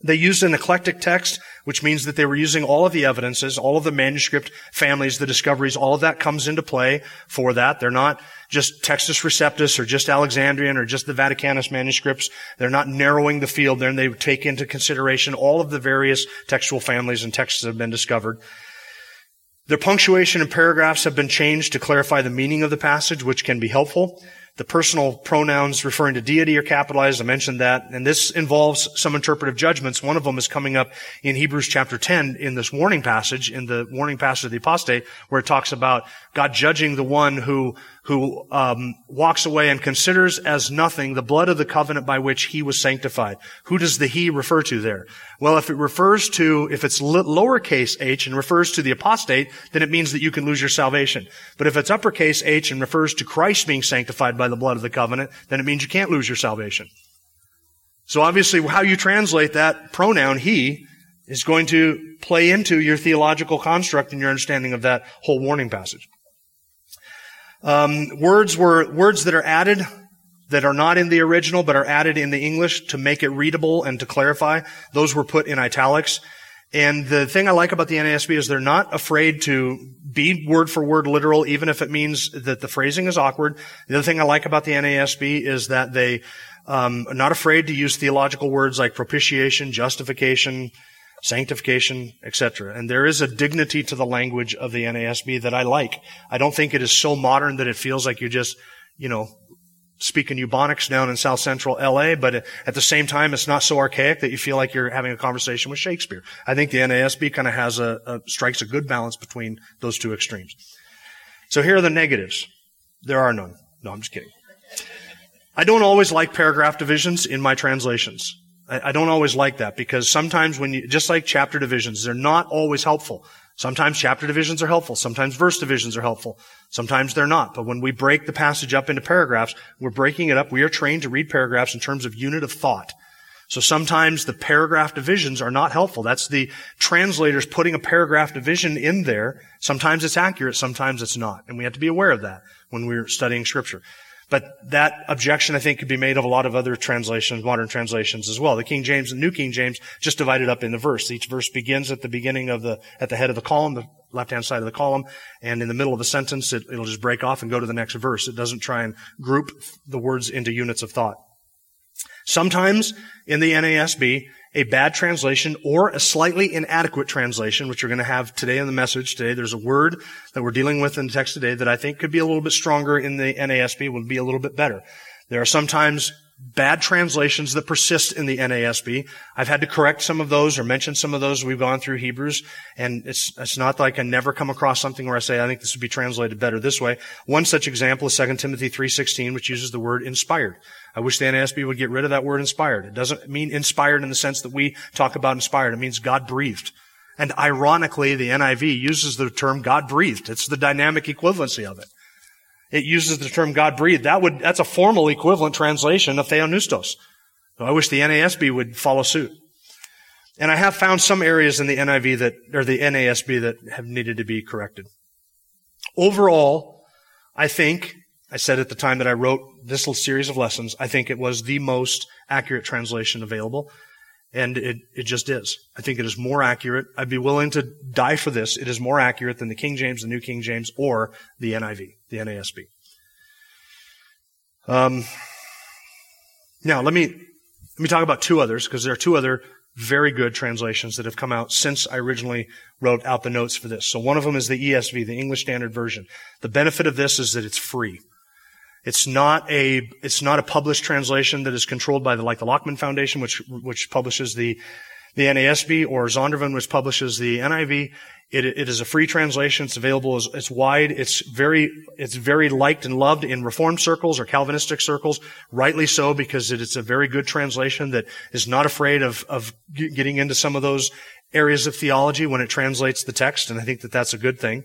They used an eclectic text, which means that they were using all of the evidences, all of the manuscript families, the discoveries, all of that comes into play for that. They're not just Textus Receptus or just Alexandrian or just the Vaticanus manuscripts. They're not narrowing the field there and they take into consideration all of the various textual families and texts that have been discovered. Their punctuation and paragraphs have been changed to clarify the meaning of the passage, which can be helpful. The personal pronouns referring to deity are capitalized. I mentioned that. And this involves some interpretive judgments. One of them is coming up in Hebrews chapter 10 in this warning passage, in the warning passage of the apostate, where it talks about God judging the one who who um, walks away and considers as nothing the blood of the covenant by which he was sanctified. Who does the he refer to there? Well, if it refers to, if it's lowercase h and refers to the apostate, then it means that you can lose your salvation. But if it's uppercase h and refers to Christ being sanctified by the blood of the covenant, then it means you can't lose your salvation. So obviously, how you translate that pronoun he is going to play into your theological construct and your understanding of that whole warning passage. Um, words were words that are added that are not in the original but are added in the English to make it readable and to clarify. Those were put in italics. And the thing I like about the NASB is they're not afraid to be word for word literal, even if it means that the phrasing is awkward. The other thing I like about the NASB is that they um, are not afraid to use theological words like propitiation, justification, sanctification, etc. And there is a dignity to the language of the NASB that I like. I don't think it is so modern that it feels like you're just, you know, speaking Ebonics down in South Central LA, but at the same time, it's not so archaic that you feel like you're having a conversation with Shakespeare. I think the NASB kind of has a, a, strikes a good balance between those two extremes. So here are the negatives. There are none. No, I'm just kidding. I don't always like paragraph divisions in my translations. I, don't always like that because sometimes when you, just like chapter divisions, they're not always helpful. Sometimes chapter divisions are helpful. Sometimes verse divisions are helpful. Sometimes they're not. But when we break the passage up into paragraphs, we're breaking it up. We are trained to read paragraphs in terms of unit of thought. So sometimes the paragraph divisions are not helpful. That's the translators putting a paragraph division in there. Sometimes it's accurate, sometimes it's not. And we have to be aware of that when we're studying scripture. But that objection, I think, could be made of a lot of other translations, modern translations as well. The King James and New King James just divided up in the verse. Each verse begins at the beginning of the, at the head of the column, the left-hand side of the column, and in the middle of a sentence, it, it'll just break off and go to the next verse. It doesn't try and group the words into units of thought. Sometimes in the NASB, a bad translation or a slightly inadequate translation, which you're going to have today in the message today. There's a word that we're dealing with in the text today that I think could be a little bit stronger in the NASB, would be a little bit better. There are sometimes bad translations that persist in the NASB. I've had to correct some of those or mention some of those. We've gone through Hebrews and it's, it's not like I never come across something where I say, I think this would be translated better this way. One such example is 2 Timothy 3.16, which uses the word inspired. I wish the NASB would get rid of that word inspired. It doesn't mean inspired in the sense that we talk about inspired. It means God breathed. And ironically, the NIV uses the term God breathed. It's the dynamic equivalency of it. It uses the term God breathed. That would, that's a formal equivalent translation of theopneustos. So I wish the NASB would follow suit. And I have found some areas in the NIV that, or the NASB that have needed to be corrected. Overall, I think, I said at the time that I wrote this series of lessons, I think it was the most accurate translation available. And it, it just is. I think it is more accurate. I'd be willing to die for this. It is more accurate than the King James, the New King James, or the NIV, the NASB. Um, now, let me, let me talk about two others, because there are two other very good translations that have come out since I originally wrote out the notes for this. So one of them is the ESV, the English Standard Version. The benefit of this is that it's free. It's not a, it's not a published translation that is controlled by the, like the Lockman Foundation, which, which publishes the, the NASB, or Zondervan, which publishes the NIV. It, it is a free translation. It's available. It's, it's wide. It's very, it's very liked and loved in Reformed circles or Calvinistic circles. Rightly so, because it, it's a very good translation that is not afraid of, of getting into some of those areas of theology when it translates the text. And I think that that's a good thing.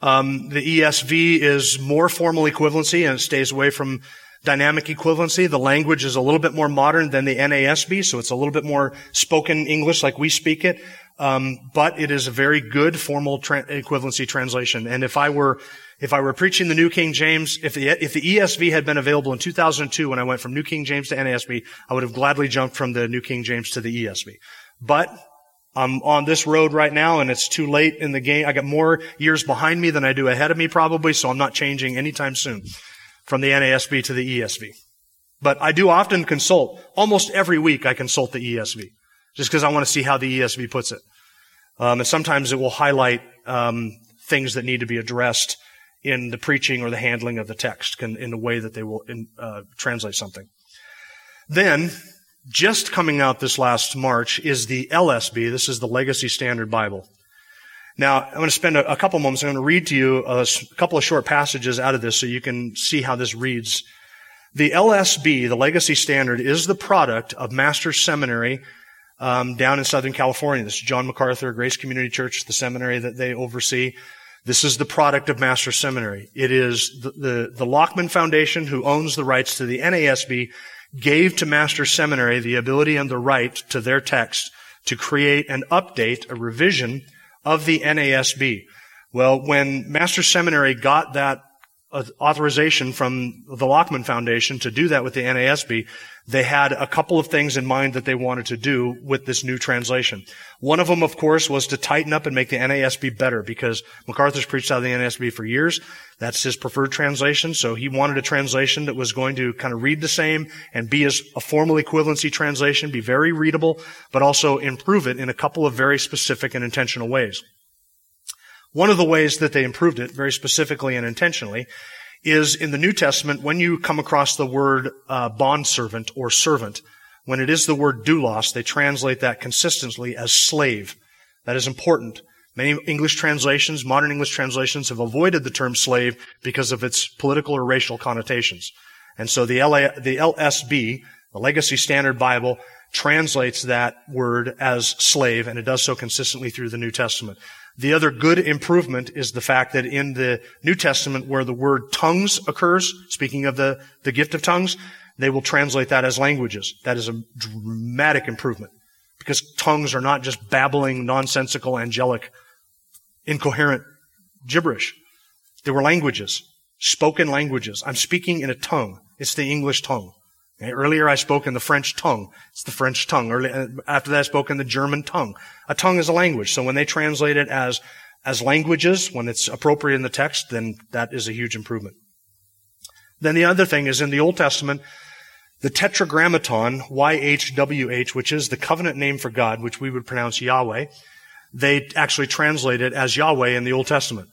Um, the ESV is more formal equivalency and it stays away from dynamic equivalency. The language is a little bit more modern than the NASB, so it's a little bit more spoken English like we speak it. Um, but it is a very good formal tra- equivalency translation. And if I were if I were preaching the New King James, if the if the ESV had been available in 2002 when I went from New King James to NASB, I would have gladly jumped from the New King James to the ESV. But I'm on this road right now and it's too late in the game. I got more years behind me than I do ahead of me probably, so I'm not changing anytime soon from the NASB to the ESV. But I do often consult. Almost every week I consult the ESV just because I want to see how the ESV puts it. Um, and sometimes it will highlight um, things that need to be addressed in the preaching or the handling of the text in, in a way that they will in, uh, translate something. Then just coming out this last March is the LSB. This is the Legacy Standard Bible. Now, I'm going to spend a, a couple moments. I'm going to read to you a, a couple of short passages out of this so you can see how this reads. The LSB, the Legacy Standard, is the product of Master's Seminary um, down in Southern California. This is John MacArthur, Grace Community Church, the seminary that they oversee. This is the product of Master's Seminary. It is the, the, the Lockman Foundation, who owns the rights to the NASB, gave to Master Seminary the ability and the right to their text to create an update, a revision of the NASB. Well, when Master Seminary got that authorization from the Lockman Foundation to do that with the NASB, they had a couple of things in mind that they wanted to do with this new translation. One of them, of course, was to tighten up and make the NASB better because MacArthur's preached out of the NASB for years. That's his preferred translation. So he wanted a translation that was going to kind of read the same and be as a formal equivalency translation, be very readable, but also improve it in a couple of very specific and intentional ways. One of the ways that they improved it, very specifically and intentionally, is in the New Testament when you come across the word uh, bondservant or servant. When it is the word doulos, they translate that consistently as slave. That is important. Many English translations, modern English translations, have avoided the term slave because of its political or racial connotations. And so the, LA, the LSB, the Legacy Standard Bible, translates that word as slave, and it does so consistently through the New Testament. The other good improvement is the fact that in the New Testament where the word tongues occurs, speaking of the, the gift of tongues, they will translate that as languages. That is a dramatic improvement because tongues are not just babbling, nonsensical, angelic, incoherent gibberish. They were languages, spoken languages. I'm speaking in a tongue. It's the English tongue. Earlier I spoke in the French tongue. It's the French tongue. Early, uh, after that I spoke in the German tongue. A tongue is a language. So when they translate it as, as languages, when it's appropriate in the text, then that is a huge improvement. Then the other thing is in the Old Testament, the Tetragrammaton, YHWH, which is the covenant name for God, which we would pronounce Yahweh, they actually translate it as Yahweh in the Old Testament.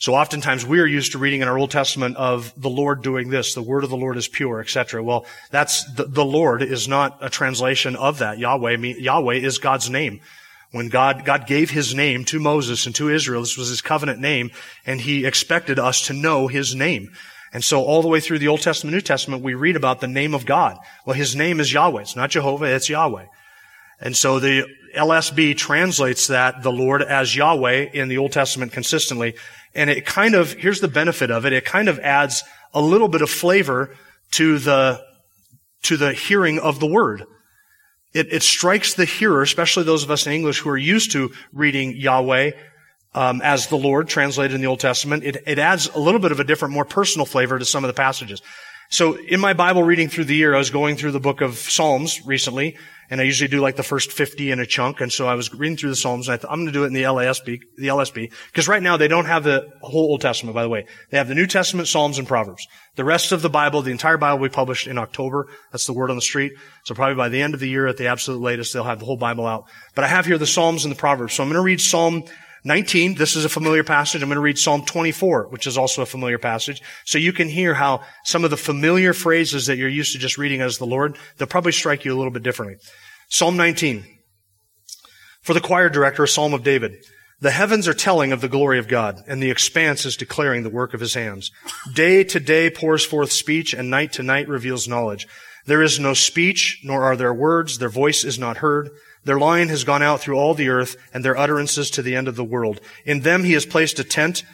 So oftentimes we are used to reading in our Old Testament of the Lord doing this, the word of the Lord is pure, etc. Well, that's the, the, Lord is not a translation of that. Yahweh, Yahweh is God's name. When God, God gave his name to Moses and to Israel, this was his covenant name, and he expected us to know his name. And so all the way through the Old Testament, New Testament, we read about the name of God. Well, his name is Yahweh. It's not Jehovah, it's Yahweh. And so the LSB translates that, the Lord, as Yahweh in the Old Testament consistently. And it kind of, here's the benefit of it. It kind of adds a little bit of flavor to the, to the hearing of the word. It, it strikes the hearer, especially those of us in English who are used to reading Yahweh um, as the Lord, translated in the Old Testament. It, it adds a little bit of a different, more personal flavor to some of the passages. So in my Bible reading through the year, I was going through the book of Psalms recently, and I usually do like the first 50 in a chunk. And so I was reading through the Psalms and I thought, I'm going to do it in the LSB, the LSB. Because right now they don't have the whole Old Testament, by the way. They have the New Testament, Psalms, and Proverbs. The rest of the Bible, the entire Bible will be published in October. That's the word on the street. So probably by the end of the year at the absolute latest, they'll have the whole Bible out. But I have here the Psalms and the Proverbs. So I'm going to read Psalm 19, this is a familiar passage. I'm going to read Psalm 24, which is also a familiar passage. So you can hear how some of the familiar phrases that you're used to just reading as the Lord, they'll probably strike you a little bit differently. Psalm 19. For the choir director, a psalm of David. The heavens are telling of the glory of God, and the expanse is declaring the work of his hands. Day to day pours forth speech, and night to night reveals knowledge. There is no speech, nor are there words. Their voice is not heard. Their line has gone out through all the earth, and their utterances to the end of the world. In them he has placed a tent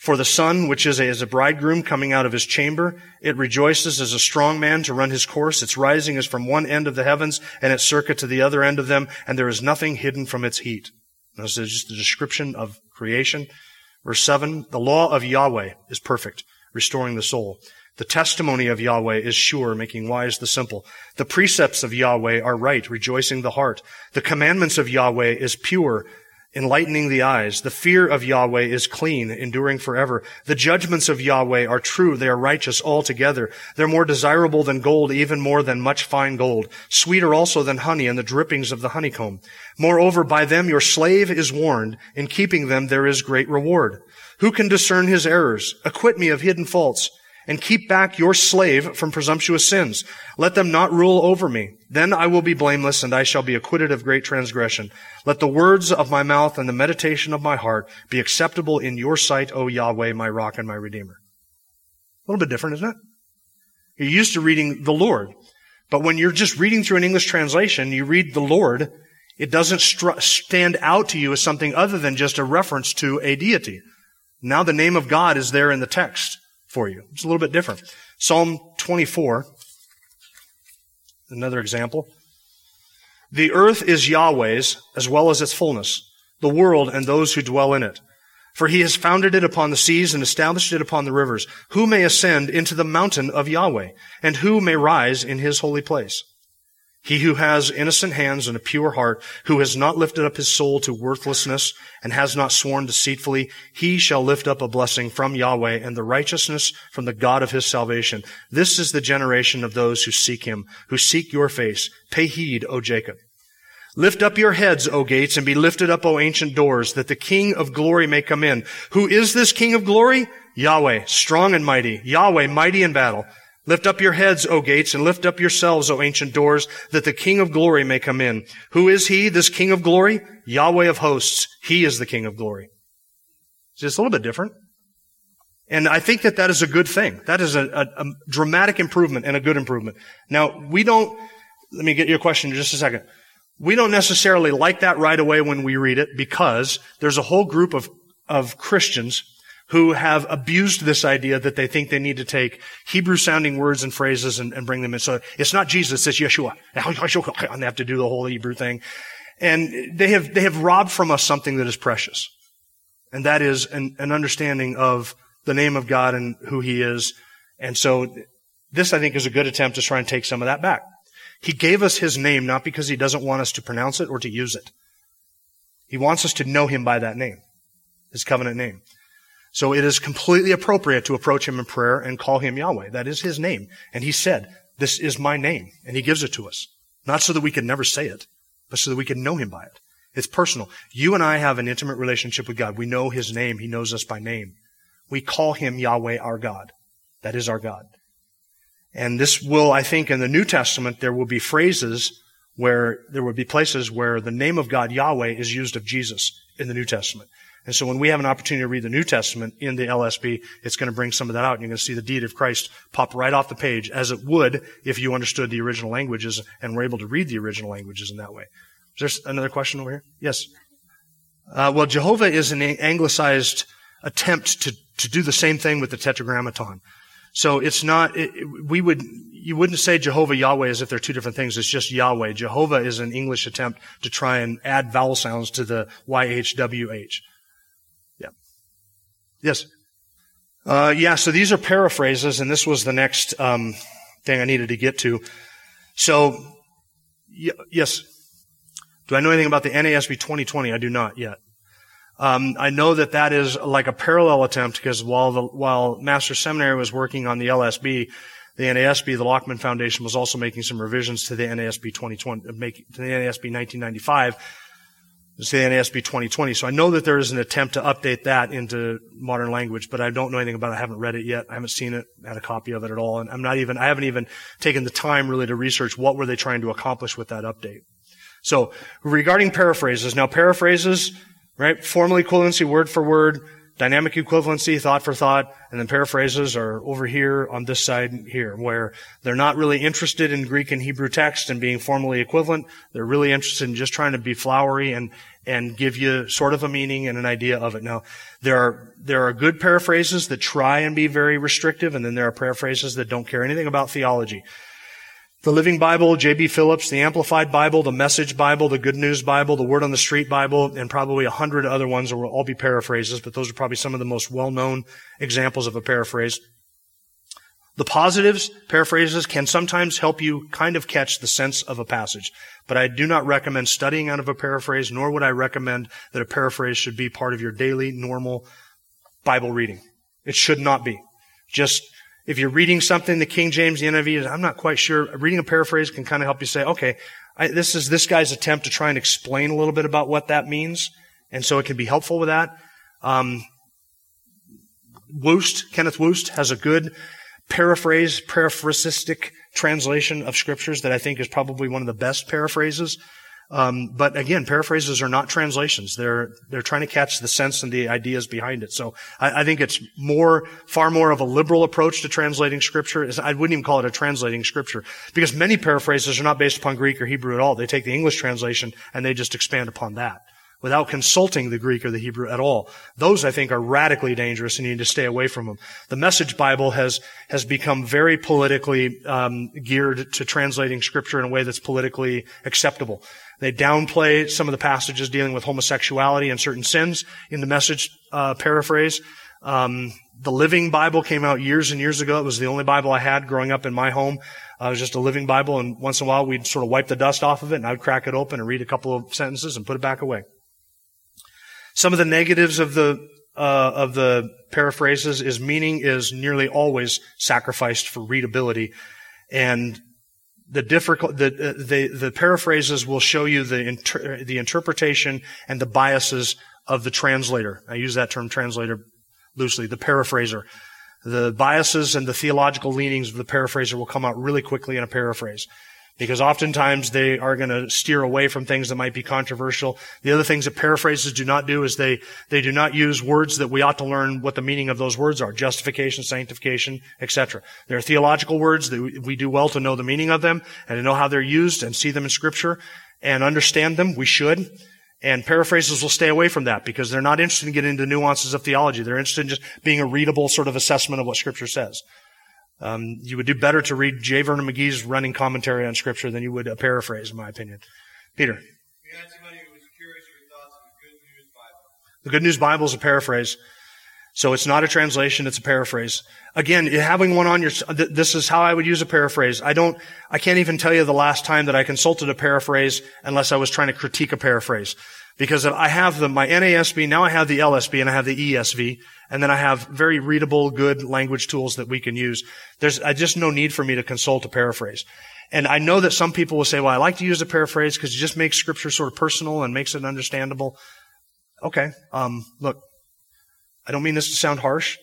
for the sun, which is as a bridegroom coming out of his chamber, it rejoices as a strong man to run his course. Its rising is from one end of the heavens and its circuit to the other end of them, and there is nothing hidden from its heat. This is just a description of creation. Verse 7, the law of Yahweh is perfect, restoring the soul. The testimony of Yahweh is sure, making wise the simple. The precepts of Yahweh are right, rejoicing the heart. The commandments of Yahweh is pure, enlightening the eyes. The fear of Yahweh is clean, enduring forever. The judgments of Yahweh are true. They are righteous altogether. They're more desirable than gold, even more than much fine gold. Sweeter also than honey and the drippings of the honeycomb. Moreover, by them your slave is warned. In keeping them there is great reward. Who can discern his errors? Acquit me of hidden faults and keep back your slave from presumptuous sins. Let them not rule over me. Then I will be blameless and I shall be acquitted of great transgression. Let the words of my mouth and the meditation of my heart be acceptable in your sight, O Yahweh, my rock and my redeemer. A little bit different, isn't it? You're used to reading the Lord. But when you're just reading through an English translation, you read the Lord, it doesn't stand out to you as something other than just a reference to a deity. Now the name of God is there in the text for you. It's a little bit different. Psalm 24, another example. The earth is Yahweh's as well as its fullness, the world and those who dwell in it. For he has founded it upon the seas and established it upon the rivers. Who may ascend into the mountain of Yahweh? And who may rise in his holy place? He who has innocent hands and a pure heart, who has not lifted up his soul to worthlessness and has not sworn deceitfully, he shall lift up a blessing from Yahweh and the righteousness from the God of his salvation. This is the generation of those who seek him, who seek your face. Pay heed, O Jacob. Lift up your heads, O gates, and be lifted up, O ancient doors, that the King of glory may come in. Who is this King of glory? Yahweh, strong and mighty. Yahweh, mighty in battle. Lift up your heads, O gates, and lift up yourselves, O ancient doors, that the King of glory may come in. Who is he, this King of glory? Yahweh of hosts. He is the King of glory. It's a little bit different. And I think that that is a good thing. That is a, a, a, dramatic improvement and a good improvement. Now, we don't, let me get your question in just a second. We don't necessarily like that right away when we read it because there's a whole group of, of Christians who have abused this idea that they think they need to take Hebrew sounding words and phrases and, and bring them in. So it's not Jesus, it's Yeshua. And they have to do the whole Hebrew thing. And they have, they have robbed from us something that is precious. And that is an, an understanding of the name of God and who He is. And so this, I think, is a good attempt to try and take some of that back. He gave us His name not because He doesn't want us to pronounce it or to use it. He wants us to know Him by that name, His covenant name. So it is completely appropriate to approach Him in prayer and call Him Yahweh. That is His name. And He said, this is my name. And He gives it to us. Not so that we can never say it, but so that we can know Him by it. It's personal. You and I have an intimate relationship with God. We know His name. He knows us by name. We call Him Yahweh our God. That is our God. And this will, I think, in the New Testament, there will be phrases where there will be places where the name of God, Yahweh, is used of Jesus in the New Testament. And so when we have an opportunity to read the New Testament in the LSB, it's going to bring some of that out. And you're going to see the deity of Christ pop right off the page, as it would if you understood the original languages and were able to read the original languages in that way. Is there another question over here? Yes. Uh, well, Jehovah is an anglicized attempt to, to do the same thing with the tetragrammaton. So it's not, it, we would, you wouldn't say Jehovah Yahweh as if they're two different things. It's just Yahweh. Jehovah is an English attempt to try and add vowel sounds to the YHWH. Yes. Uh, yeah, so these are paraphrases, and this was the next um, thing I needed to get to. So, y- yes. Do I know anything about the NASB 2020? I do not yet. Um, I know that that is like a parallel attempt because while the, while Master Seminary was working on the LSB, the NASB, the Lockman Foundation, was also making some revisions to the NASB 2020, uh, make, to the NASB 1995, to the NASB 2020. So I know that there is an attempt to update that into modern language, but I don't know anything about it. I haven't read it yet. I haven't seen it, had a copy of it at all, and I'm not even, I haven't even taken the time really to research what were they trying to accomplish with that update. So regarding paraphrases, now paraphrases, right? Formal equivalency, word for word, dynamic equivalency, thought for thought, and then paraphrases are over here on this side here, where they're not really interested in Greek and Hebrew text and being formally equivalent. They're really interested in just trying to be flowery and, and give you sort of a meaning and an idea of it. Now, there are, there are good paraphrases that try and be very restrictive, and then there are paraphrases that don't care anything about theology. The Living Bible, J.B. Phillips, the Amplified Bible, the Message Bible, the Good News Bible, the Word on the Street Bible, and probably a hundred other ones will all be paraphrases, but those are probably some of the most well-known examples of a paraphrase. The positives, paraphrases, can sometimes help you kind of catch the sense of a passage, but I do not recommend studying out of a paraphrase, nor would I recommend that a paraphrase should be part of your daily, normal Bible reading. It should not be. Just if you're reading something, the King James, the NIV, I'm not quite sure. Reading a paraphrase can kind of help you say, okay, I, this is this guy's attempt to try and explain a little bit about what that means. And so it can be helpful with that. Um, Wuest, Kenneth Wuest, has a good paraphrase, paraphrasistic translation of scriptures that I think is probably one of the best paraphrases um, but again, paraphrases are not translations. They're they're trying to catch the sense and the ideas behind it. So I, I, think it's more, far more of a liberal approach to translating scripture. I wouldn't even call it a translating scripture because many paraphrases are not based upon Greek or Hebrew at all. They take the English translation and they just expand upon that without consulting the Greek or the Hebrew at all. Those, I think, are radically dangerous and you need to stay away from them. The Message Bible has, has become very politically um, geared to translating Scripture in a way that's politically acceptable. They downplay some of the passages dealing with homosexuality and certain sins in the Message uh, paraphrase. Um, the Living Bible came out years and years ago. It was the only Bible I had growing up in my home. Uh, it was just a living Bible, and once in a while we'd sort of wipe the dust off of it, and I'd crack it open and read a couple of sentences and put it back away. Some of the negatives of the uh, of the paraphrases is meaning is nearly always sacrificed for readability, and the difficult the, the the paraphrases will show you the inter, the interpretation and the biases of the translator. I use that term translator loosely. The paraphraser. The biases and the theological leanings of the paraphraser will come out really quickly in a paraphrase because oftentimes they are going to steer away from things that might be controversial. The other things that paraphrases do not do is they, they do not use words that we ought to learn what the meaning of those words are. Justification, sanctification, etc. They're theological words that we do well to know the meaning of them and to know how they're used and see them in scripture and understand them. We should. And paraphrases will stay away from that because they're not interested in getting into nuances of theology. They're interested in just being a readable sort of assessment of what scripture says. Um, you would do better to read J. Vernon McGee's running commentary on Scripture than you would a paraphrase, in my opinion. Peter. The Good News Bible is a paraphrase. So it's not a translation, it's a paraphrase. Again, having one on your, this is how I would use a paraphrase. I don't, I can't even tell you the last time that I consulted a paraphrase unless I was trying to critique a paraphrase. Because I have the, my NASB, now I have the LSB and I have the ESV. And then I have very readable, good language tools that we can use. There's I just no need for me to consult a paraphrase. And I know that some people will say, well, I like to use a paraphrase because it just makes scripture sort of personal and makes it understandable. Okay. Um, look, I don't mean this to sound harsh,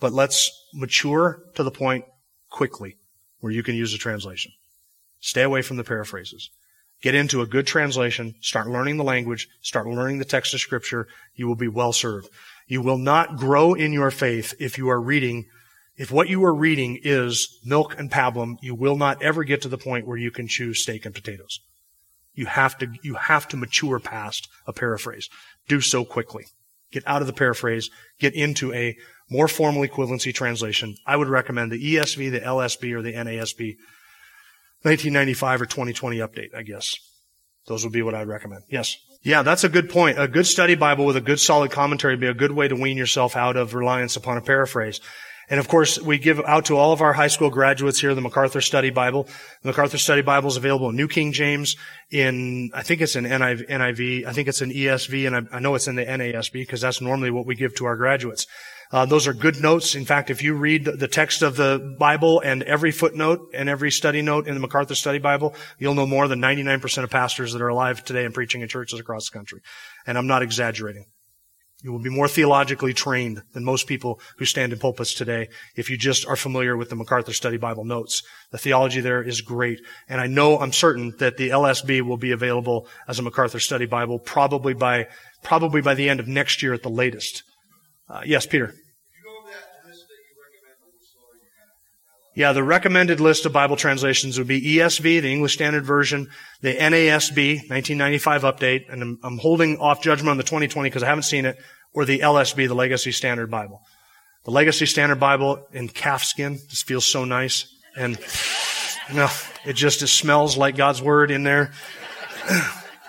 but let's mature to the point quickly where you can use a translation. Stay away from the paraphrases. Get into a good translation, start learning the language, start learning the text of scripture. You will be well served. You will not grow in your faith if you are reading, if what you are reading is milk and pablum, you will not ever get to the point where you can choose steak and potatoes. You have to, you have to mature past a paraphrase. Do so quickly. Get out of the paraphrase, get into a more formal equivalency translation. I would recommend the ESV, the LSB, or the NASB 1995 or 2020 update, I guess. Those would be what I'd recommend. Yes. Yeah, that's a good point. A good study Bible with a good solid commentary would be a good way to wean yourself out of reliance upon a paraphrase. And of course, we give out to all of our high school graduates here the MacArthur Study Bible. The MacArthur Study Bible is available in New King James, in, I think it's in NIV, I think it's in ESV, and I, I know it's in the NASB because that's normally what we give to our graduates. Uh, those are good notes. In fact, if you read the text of the Bible and every footnote and every study note in the MacArthur Study Bible, you'll know more than 99% of pastors that are alive today and preaching in churches across the country. And I'm not exaggerating. You will be more theologically trained than most people who stand in pulpits today if you just are familiar with the MacArthur Study Bible notes. The theology there is great. And I know, I'm certain that the LSB will be available as a MacArthur Study Bible probably by, probably by the end of next year at the latest. Uh, yes, Peter. Yeah, the recommended list of Bible translations would be ESV, the English Standard Version, the NASB, 1995 update, and I'm, I'm holding off judgment on the 2020 because I haven't seen it, or the LSB, the Legacy Standard Bible. The Legacy Standard Bible in calfskin just feels so nice, and you know, it just it smells like God's Word in there.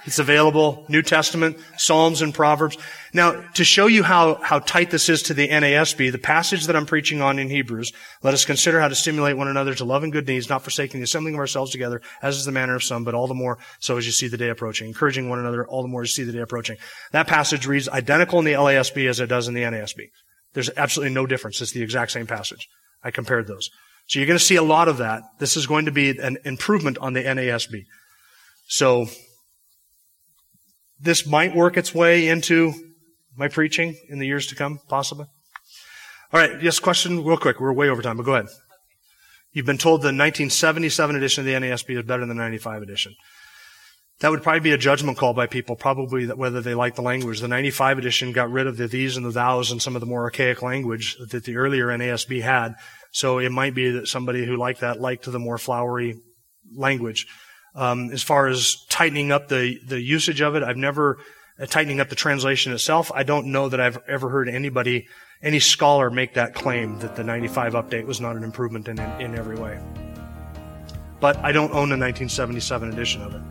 It's available, New Testament, Psalms and Proverbs. Now, to show you how, how tight this is to the NASB, the passage that I'm preaching on in Hebrews, let us consider how to stimulate one another to love and good deeds, not forsaking the assembling of ourselves together, as is the manner of some, but all the more so as you see the day approaching. Encouraging one another all the more as you see the day approaching. That passage reads identical in the LASB as it does in the NASB. There's absolutely no difference. It's the exact same passage. I compared those. So you're going to see a lot of that. This is going to be an improvement on the NASB. So this might work its way into my preaching in the years to come, possibly. All right, yes, question real quick. We're way over time, but go ahead. You've been told the 1977 edition of the NASB is better than the 95 edition. That would probably be a judgment call by people, probably whether they like the language. The 95 edition got rid of the these and the thous and some of the more archaic language that the earlier NASB had. So it might be that somebody who liked that liked the more flowery language. Um, as far as tightening up the, the usage of it, I've never, uh, tightening up the translation itself, I don't know that I've ever heard anybody, any scholar make that claim that the 95 update was not an improvement in, in, in every way. But I don't own a 1977 edition of it.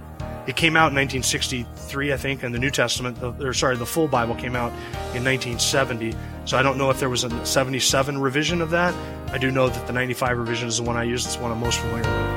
It came out in 1963, I think, and the New Testament, or sorry, the full Bible came out in 1970. So I don't know if there was a 77 revision of that. I do know that the 95 revision is the one I use. It's the one I'm most familiar with.